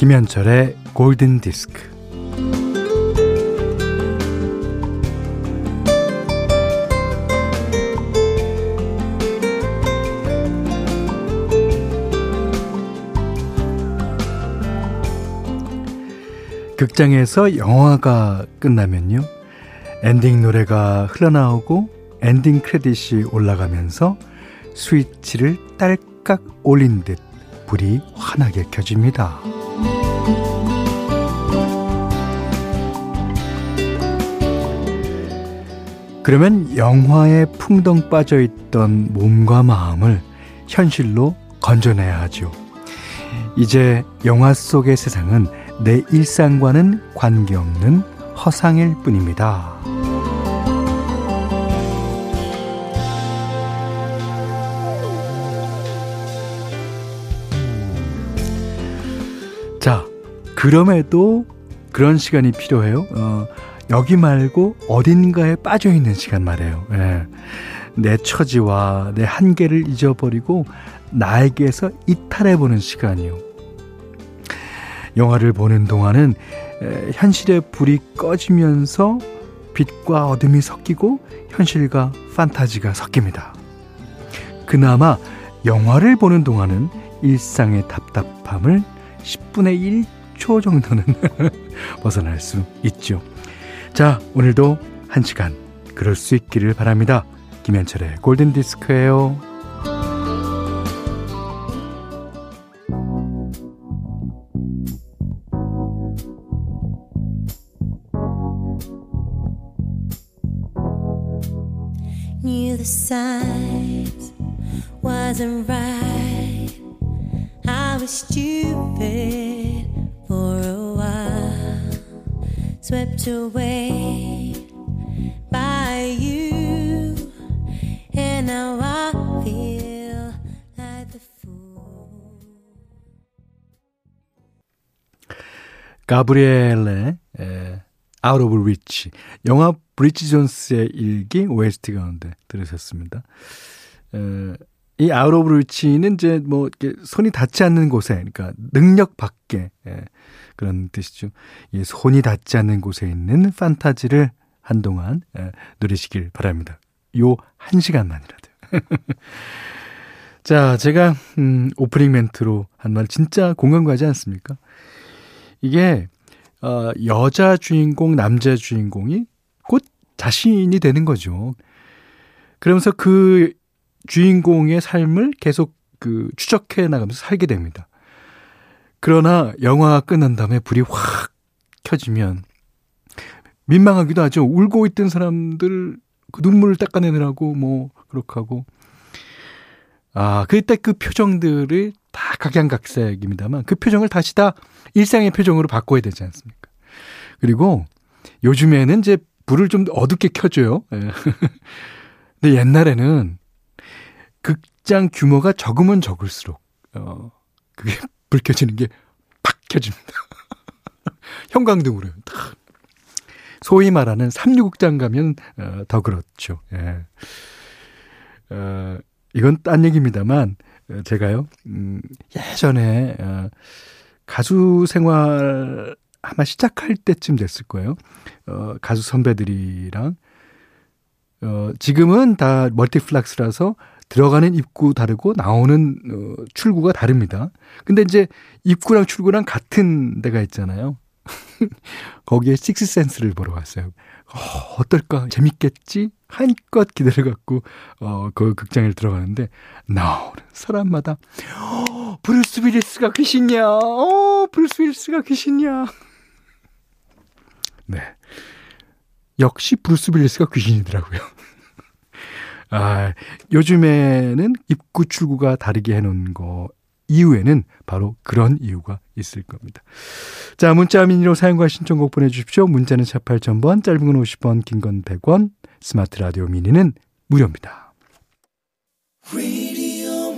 김현철의 골든 디스크. 극장에서 영화가 끝나면요. 엔딩 노래가 흘러나오고 엔딩 크레딧이 올라가면서 스위치를 딸깍 올린 듯 불이 환하게 켜집니다. 그러면 영화에 풍덩 빠져 있던 몸과 마음을 현실로 건져내야 하죠. 이제 영화 속의 세상은 내 일상과는 관계없는 허상일 뿐입니다. 그럼에도 그런 시간이 필요해요. 어, 여기 말고 어딘가에 빠져 있는 시간 말이에요. 예. 내 처지와 내 한계를 잊어버리고 나에게서 이탈해 보는 시간이요. 영화를 보는 동안은 에, 현실의 불이 꺼지면서 빛과 어둠이 섞이고 현실과 판타지가 섞입니다. 그나마 영화를 보는 동안은 일상의 답답함을 10분의 1 초 정도는 벗어날 수 있죠. 자, 오늘도 한 시간 그럴 수 있기를 바랍니다. 김현철의 골든 디스크예요. Swept away by you, and now I feel like the fool. 가브리엘의 에, Out of Reach 영화 브리지 존스의 일기 OST 가운데 들으셨습니다. 에, 이 Out of Reach는 이제 뭐 이렇게 손이 닿지 않는 곳에 그러니까 능력 밖에 예, 그런 뜻이죠. 이 손이 닿지 않는 곳에 있는 판타지를 한동안 예, 누리시길 바랍니다. 요 한 시간만이라도. 자, 제가 음, 오프닝 멘트로 한 말 진짜 공감 가지 않습니까? 이게 어, 여자 주인공, 남자 주인공이 곧 자신이 되는 거죠. 그러면서 그 주인공의 삶을 계속 그 추적해 나가면서 살게 됩니다. 그러나 영화가 끝난 다음에 불이 확 켜지면 민망하기도 하죠. 울고 있던 사람들 그 눈물을 닦아내느라고 뭐 그렇게 하고 아 그때 그 표정들을 다 각양각색입니다만 그 표정을 다시 다 일상의 표정으로 바꿔야 되지 않습니까? 그리고 요즘에는 이제 불을 좀 어둡게 켜줘요. 예. 근데 옛날에는 극장 규모가 적으면 적을수록 어 그게 불 켜지는 게 팍 켜집니다. 형광등으로요. 탁. 소위 말하는 삼류극장 가면 어, 더 그렇죠. 예. 어, 이건 딴 얘기입니다만 어, 제가요 음, 예전에 어, 가수 생활 아마 시작할 때쯤 됐을 거예요. 어, 가수 선배들이랑 어, 지금은 다 멀티플렉스라서 들어가는 입구 다르고 나오는 어, 출구가 다릅니다. 근데 이제 입구랑 출구랑 같은 데가 있잖아요. 거기에 식스센스를 보러 갔어요. 어, 어떨까? 재밌겠지? 한껏 기다려갖고, 어, 그 극장에 들어가는데, 나오는 사람마다, 어, 브루스 윌리스가 귀신이야! 어, 브루스 윌리스가 귀신이야! 네. 역시 브루스 윌리스가 귀신이더라고요. 아, 요즘에는 입구 출구가 다르게 해놓은 거 이후에는 바로 그런 이유가 있을 겁니다. 자, 문자 미니로 사용과 신청곡 보내주십시오. 문자는 4 8000번, 짧은 건 50원, 긴 건 100원, 스마트 라디오 미니는 무료입니다. Radio,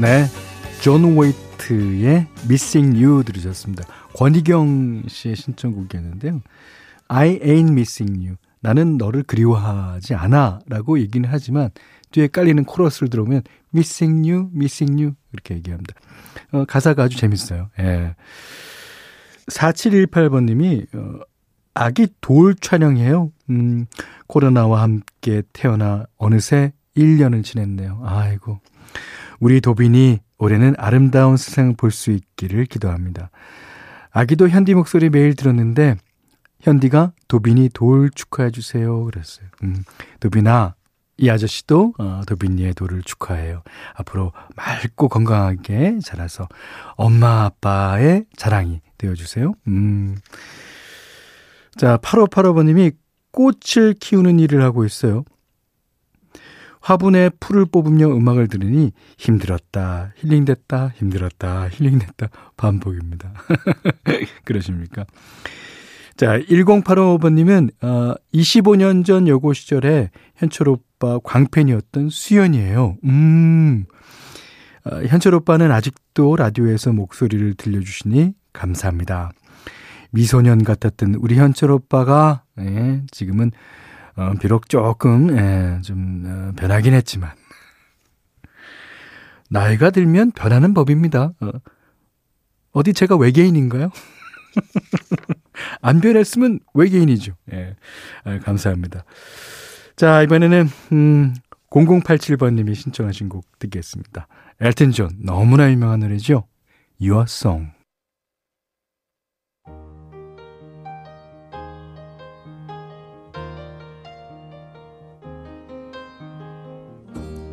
네. 존 웨이트의 Missing You 들으셨습니다. 권희경 씨의 신청곡이었는데요. I ain't missing you. 나는 너를 그리워하지 않아. 라고 얘기는 하지만 뒤에 깔리는 코러스를 들어보면 missing you, missing you. 이렇게 얘기합니다. 어, 가사가 아주 재밌어요. 예. 4718번님이, 어, 아기 돌 촬영이에요. 음, 코로나와 함께 태어나 어느새 1년을 지냈네요. 아이고. 우리 도빈이 올해는 아름다운 세상을 볼수 있기를 기도합니다. 아기도 현디 목소리 매일 들었는데 현디가 도빈이 돌 축하해 주세요. 그랬어요. 음, 도빈아, 이 아저씨도 어, 도빈이의 돌을 축하해요. 앞으로 맑고 건강하게 자라서 엄마 아빠의 자랑이 되어 주세요. 음. 자, 8585번님이 꽃을 키우는 일을 하고 있어요. 화분에 풀을 뽑으며 음악을 들으니 힘들었다, 힐링됐다, 힘들었다, 힐링됐다 반복입니다. 그러십니까? 자, 1085번님은 어, 25년 전 여고 시절에 현철 오빠 광팬이었던 수연이에요. 음, 어, 현철 오빠는 아직도 라디오에서 목소리를 들려주시니 감사합니다. 미소년 같았던 우리 현철 오빠가 예, 지금은 어, 비록 조금 예, 좀 어, 변하긴 했지만 나이가 들면 변하는 법입니다. 어, 어디 제가 외계인인가요? 안 변했으면 외계인이죠. 예, 아, 감사합니다. 자 이번에는 음, 0087번님이 신청하신 곡 듣겠습니다. 엘튼 존 너무나 유명한 노래죠. Your Song.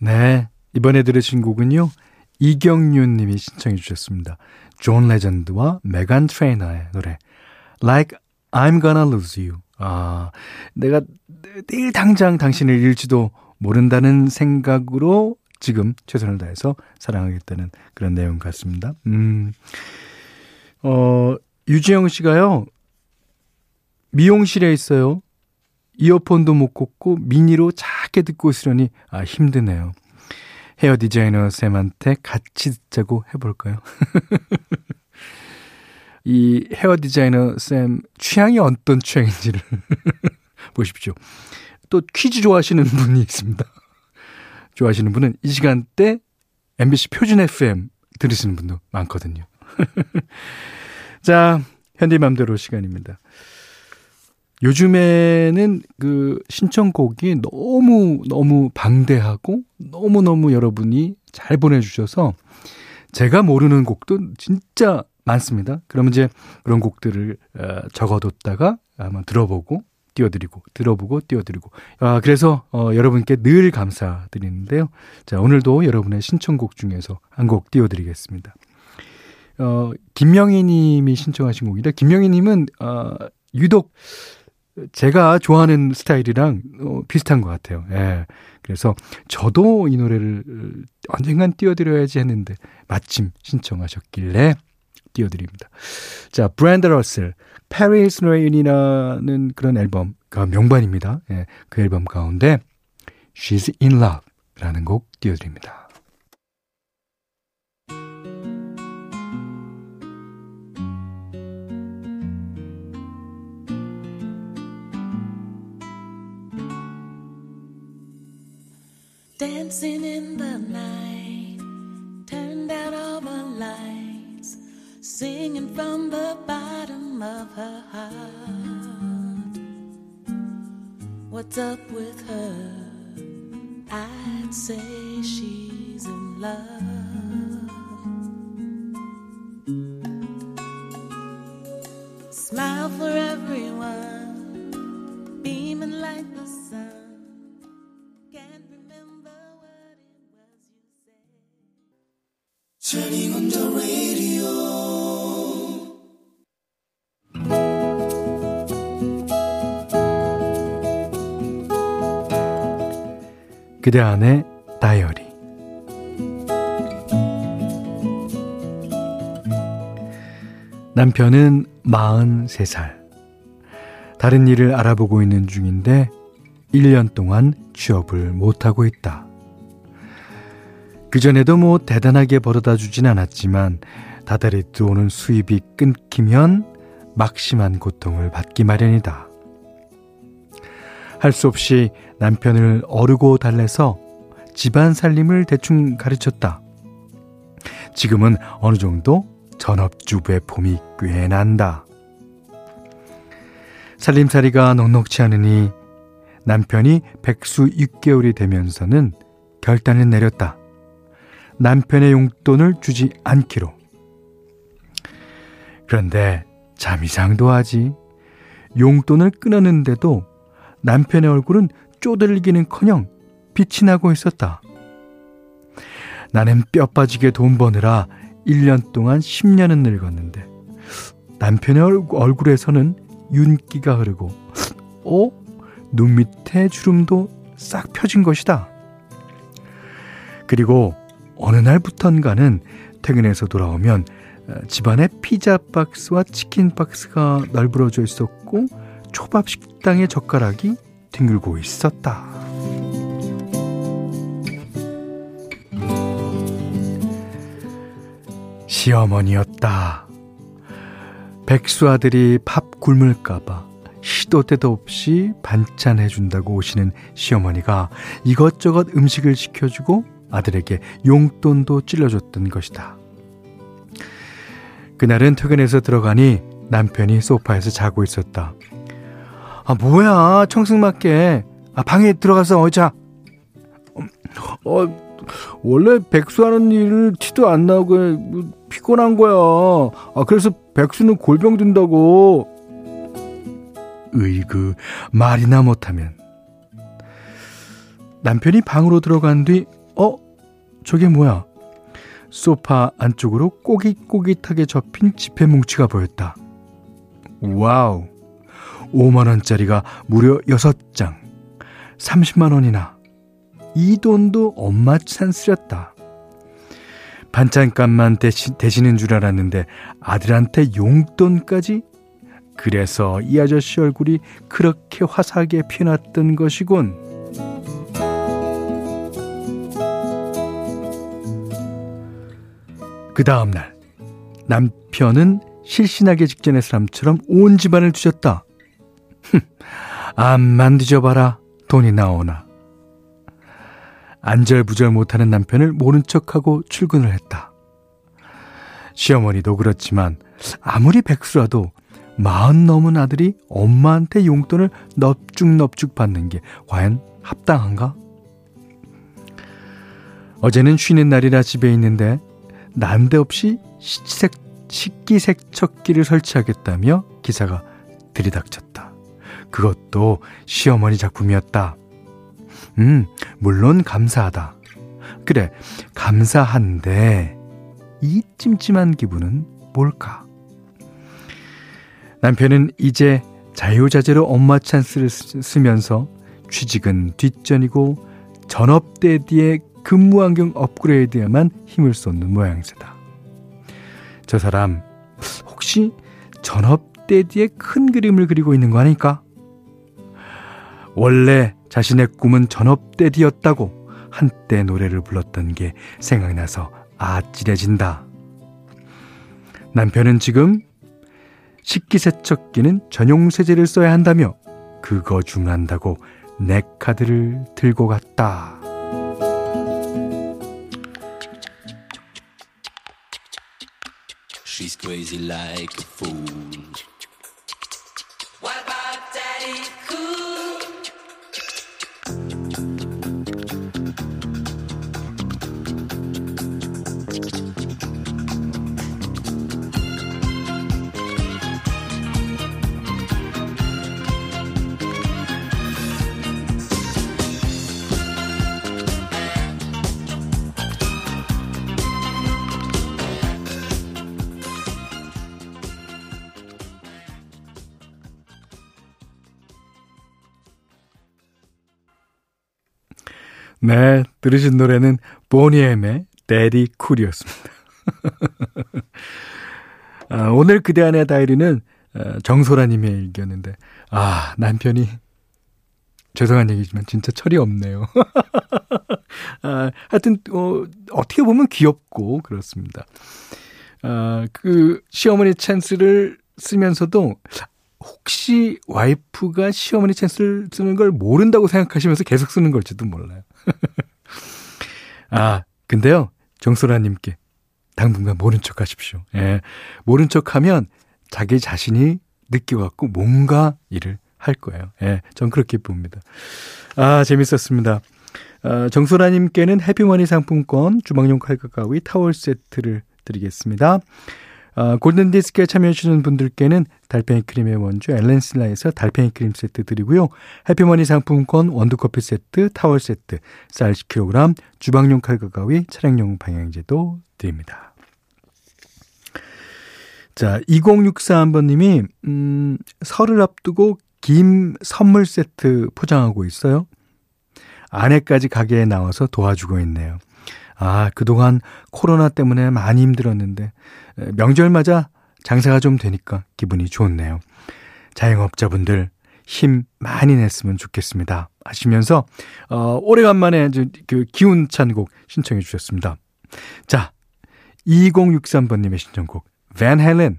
네. 이번에 들으신 곡은요. 이경윤 님이 신청해 주셨습니다. 존 레전드와 메간 트레이너의 노래 Like I'm Gonna Lose You. 아, 내가 내일 당장 당신을 잃을지도 모른다는 생각으로 지금 최선을 다해서 사랑하겠다는 그런 내용 같습니다. 음. 어, 유지영 씨가요. 미용실에 있어요. 이어폰도 못 꽂고 미니로 작게 듣고 있으려니 아 힘드네요. 헤어 디자이너 쌤한테 같이 듣자고 해볼까요? 이 헤어 디자이너 쌤 취향이 어떤 취향인지를 보십시오. 또 퀴즈 좋아하시는 분이 있습니다. 좋아하시는 분은 이 시간대 MBC 표준 FM 들으시는 분도 많거든요. 자, 현디맘대로 시간입니다. 요즘에는 그 신청곡이 너무 너무 방대하고 너무 너무 여러분이 잘 보내주셔서 제가 모르는 곡도 진짜 많습니다. 그러면 이제 그런 곡들을 어, 적어뒀다가 한번 들어보고 띄워드리고 들어보고 띄워드리고 아 그래서 어, 여러분께 늘 감사드리는데요. 자 오늘도 여러분의 신청곡 중에서 한 곡 띄워드리겠습니다. 어 김명희님이 신청하신 곡인데 김명희님은 어, 유독 제가 좋아하는 스타일이랑 어, 비슷한 것 같아요. 예. 그래서 저도 이 노래를 언젠간 띄워드려야지 했는데 마침 신청하셨길래 띄워드립니다. 자, 브랜드 러셀, Paris Rain이라는 그런 앨범가 명반입니다. 예, 그 앨범 가운데 She's in Love 라는 곡 띄워드립니다. Smile for everyone, beaming like the sun. Can't remember what it was you said. Turning on the radio. 그대 안의 다이어리 남편은 43살. 다른 일을 알아보고 있는 중인데 1년 동안 취업을 못하고 있다. 그전에도 뭐 대단하게 벌어다 주진 않았지만 다달이 들어오는 수입이 끊기면 막심한 고통을 받기 마련이다. 할 수 없이 남편을 어르고 달래서 집안 살림을 대충 가르쳤다. 지금은 어느 정도 전업주부의 봄이 꽤 난다. 살림살이가 넉넉치 않으니 남편이 백수 6개월이 되면서는 결단을 내렸다. 남편의 용돈을 주지 않기로. 그런데 참 이상도 하지. 용돈을 끊었는데도 남편의 얼굴은 쪼들기는커녕 빛이 나고 있었다. 나는 뼈 빠지게 돈 버느라 1년 동안 10년은 늙었는데 남편의 얼굴에서는 윤기가 흐르고 어? 눈 밑에 주름도 싹 펴진 것이다. 그리고 어느 날부턴가는 퇴근해서 돌아오면 어, 집안에 피자 박스와 치킨 박스가 널브러져 있었고 초밥 식당의 젓가락이 뒹굴고 있었다. 시어머니였다. 백수 아들이 밥 굶을까봐 시도 때도 없이 반찬 해준다고 오시는 시어머니가 이것저것 음식을 시켜주고 아들에게 용돈도 찔러줬던 것이다. 그날은 퇴근해서 들어가니 남편이 소파에서 자고 있었다. 아, 뭐야, 청승맞게. 아, 방에 들어가서 어자. 어, 원래 백수하는 일 티도 안 나고 뭐 피곤한 거야. 아, 그래서 백수는 골병 든다고. 으이그, 말이나 못하면. 남편이 방으로 들어간 뒤, 어? 저게 뭐야? 소파 안쪽으로 꼬깃꼬깃하게 접힌 지폐 뭉치가 보였다. wow. 5만 원짜리가 무려 6장. 30만 원이나. 이 돈도 엄마 찬스였다. 반찬값만 대시, 대시는 줄 알았는데 아들한테 용돈까지? 그래서 이 아저씨 얼굴이 그렇게 화사하게 피어났던 것이군. 그 다음날 남편은 실신하기 직전의 사람처럼 온 집안을 뒤졌다. 암만 뒤져봐라 돈이 나오나. 안절부절 못하는 남편을 모른 척하고 출근을 했다. 시어머니도 그렇지만 아무리 백수라도 마흔 넘은 아들이 엄마한테 용돈을 넙죽넙죽 받는 게 과연 합당한가? 어제는 쉬는 날이라 집에 있는데 난데없이 식기색, 식기세척기를 설치하겠다며 기사가 들이닥쳤다. 그것도 시어머니 작품이었다. 음, 물론 감사하다. 그래, 감사한데, 이 찜찜한 기분은 뭘까? 남편은 이제 자유자재로 엄마 찬스를 쓰면서 취직은 뒷전이고 전업대디의 근무 환경 업그레이드에만 힘을 쏟는 모양새다. 저 사람 혹시 전업대디의 큰 그림을 그리고 있는 거 아닐까? 원래 자신의 꿈은 전업대디였다고 한때 노래를 불렀던 게 생각나서 아찔해진다. 남편은 지금 식기세척기는 전용 세제를 써야 한다며 그거 주문한다고 내 카드를 들고 갔다. 네, 들으신 노래는 보니엠의 데디 쿨이었습니다. 아, 오늘 그대 안의 다이리는 어, 정소라님의 일기였는데, 아, 남편이, 죄송한 얘기지만 진짜 철이 없네요. 아, 하여튼, 어, 어떻게 보면 귀엽고, 그렇습니다. 아, 그, 시어머니 찬스를 쓰면서도, 혹시 와이프가 시어머니 찬스를 쓰는 걸 모른다고 생각하시면서 계속 쓰는 걸지도 몰라요. 아, 근데요, 정소라님께 당분간 모른 척 하십시오. 예. 모른 척 하면 자기 자신이 느껴갖고 뭔가 일을 할 거예요. 예. 전 그렇게 봅니다. 아, 재밌었습니다. 아, 정소라님께는 해피머니 상품권, 주방용 칼과 가위, 타월 세트를 드리겠습니다. 아, 골든디스크에 참여해주시는 분들께는 달팽이 크림의 원주 엘렌슬라에서 달팽이 크림 세트 드리고요. 해피머니 상품권, 원두커피 세트, 타월 세트, 쌀 10kg, 주방용 칼과 가위, 차량용 방향제도 드립니다. 자, 2064번님이, 음, 설을 앞두고 김 선물 세트 포장하고 있어요. 아내까지 가게에 나와서 도와주고 있네요. 아, 그동안 코로나 때문에 많이 힘들었는데, 명절 맞아 장사가 좀 되니까 기분이 좋네요. 자영업자분들 힘 많이 냈으면 좋겠습니다. 하시면서, 어, 오래간만에 그 기운찬 곡 신청해 주셨습니다. 자, 2063번님의 신청곡, 밴 헬렌,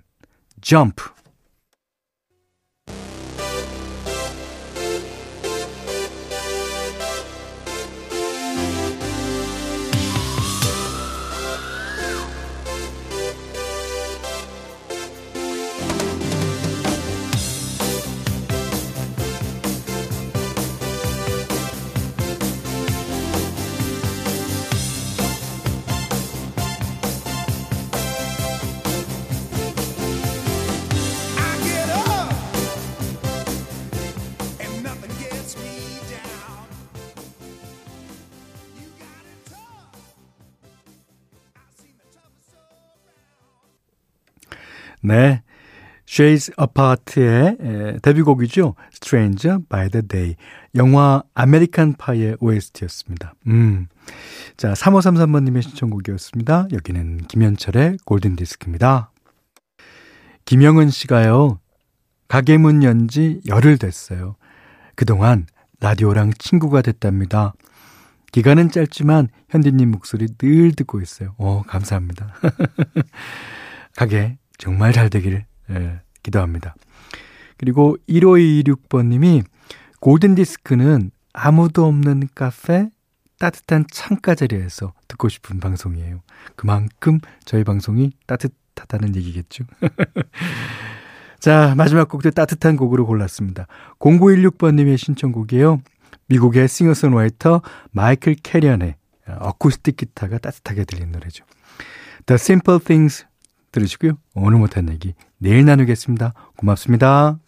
네. Shades Apart의 에, 데뷔곡이죠. Stranger by the Day. 영화 아메리칸 파이의 OST였습니다. 음. 자, 3533번님의 신청곡이었습니다. 여기는 김현철의 골든디스크입니다. 김영은 씨가요, 가게 문 연 지 열흘 됐어요. 그동안 라디오랑 친구가 됐답니다. 기간은 짧지만 현디님 목소리 늘 듣고 있어요. 오, 감사합니다. 가게 정말 잘 되길 예, 기도합니다. 그리고 1526번님이 골든디스크는 아무도 없는 카페 따뜻한 창가 자리에서 듣고 싶은 방송이에요. 그만큼 저희 방송이 따뜻하다는 얘기겠죠. 자, 마지막 곡도 따뜻한 곡으로 골랐습니다. 0916번님의 신청곡이에요. 미국의 싱어송라이터 마이클 캐리언의 어쿠스틱 기타가 따뜻하게 들리는 노래죠. The Simple Things 들으시고요. 오늘 못한 얘기 내일 나누겠습니다. 고맙습니다.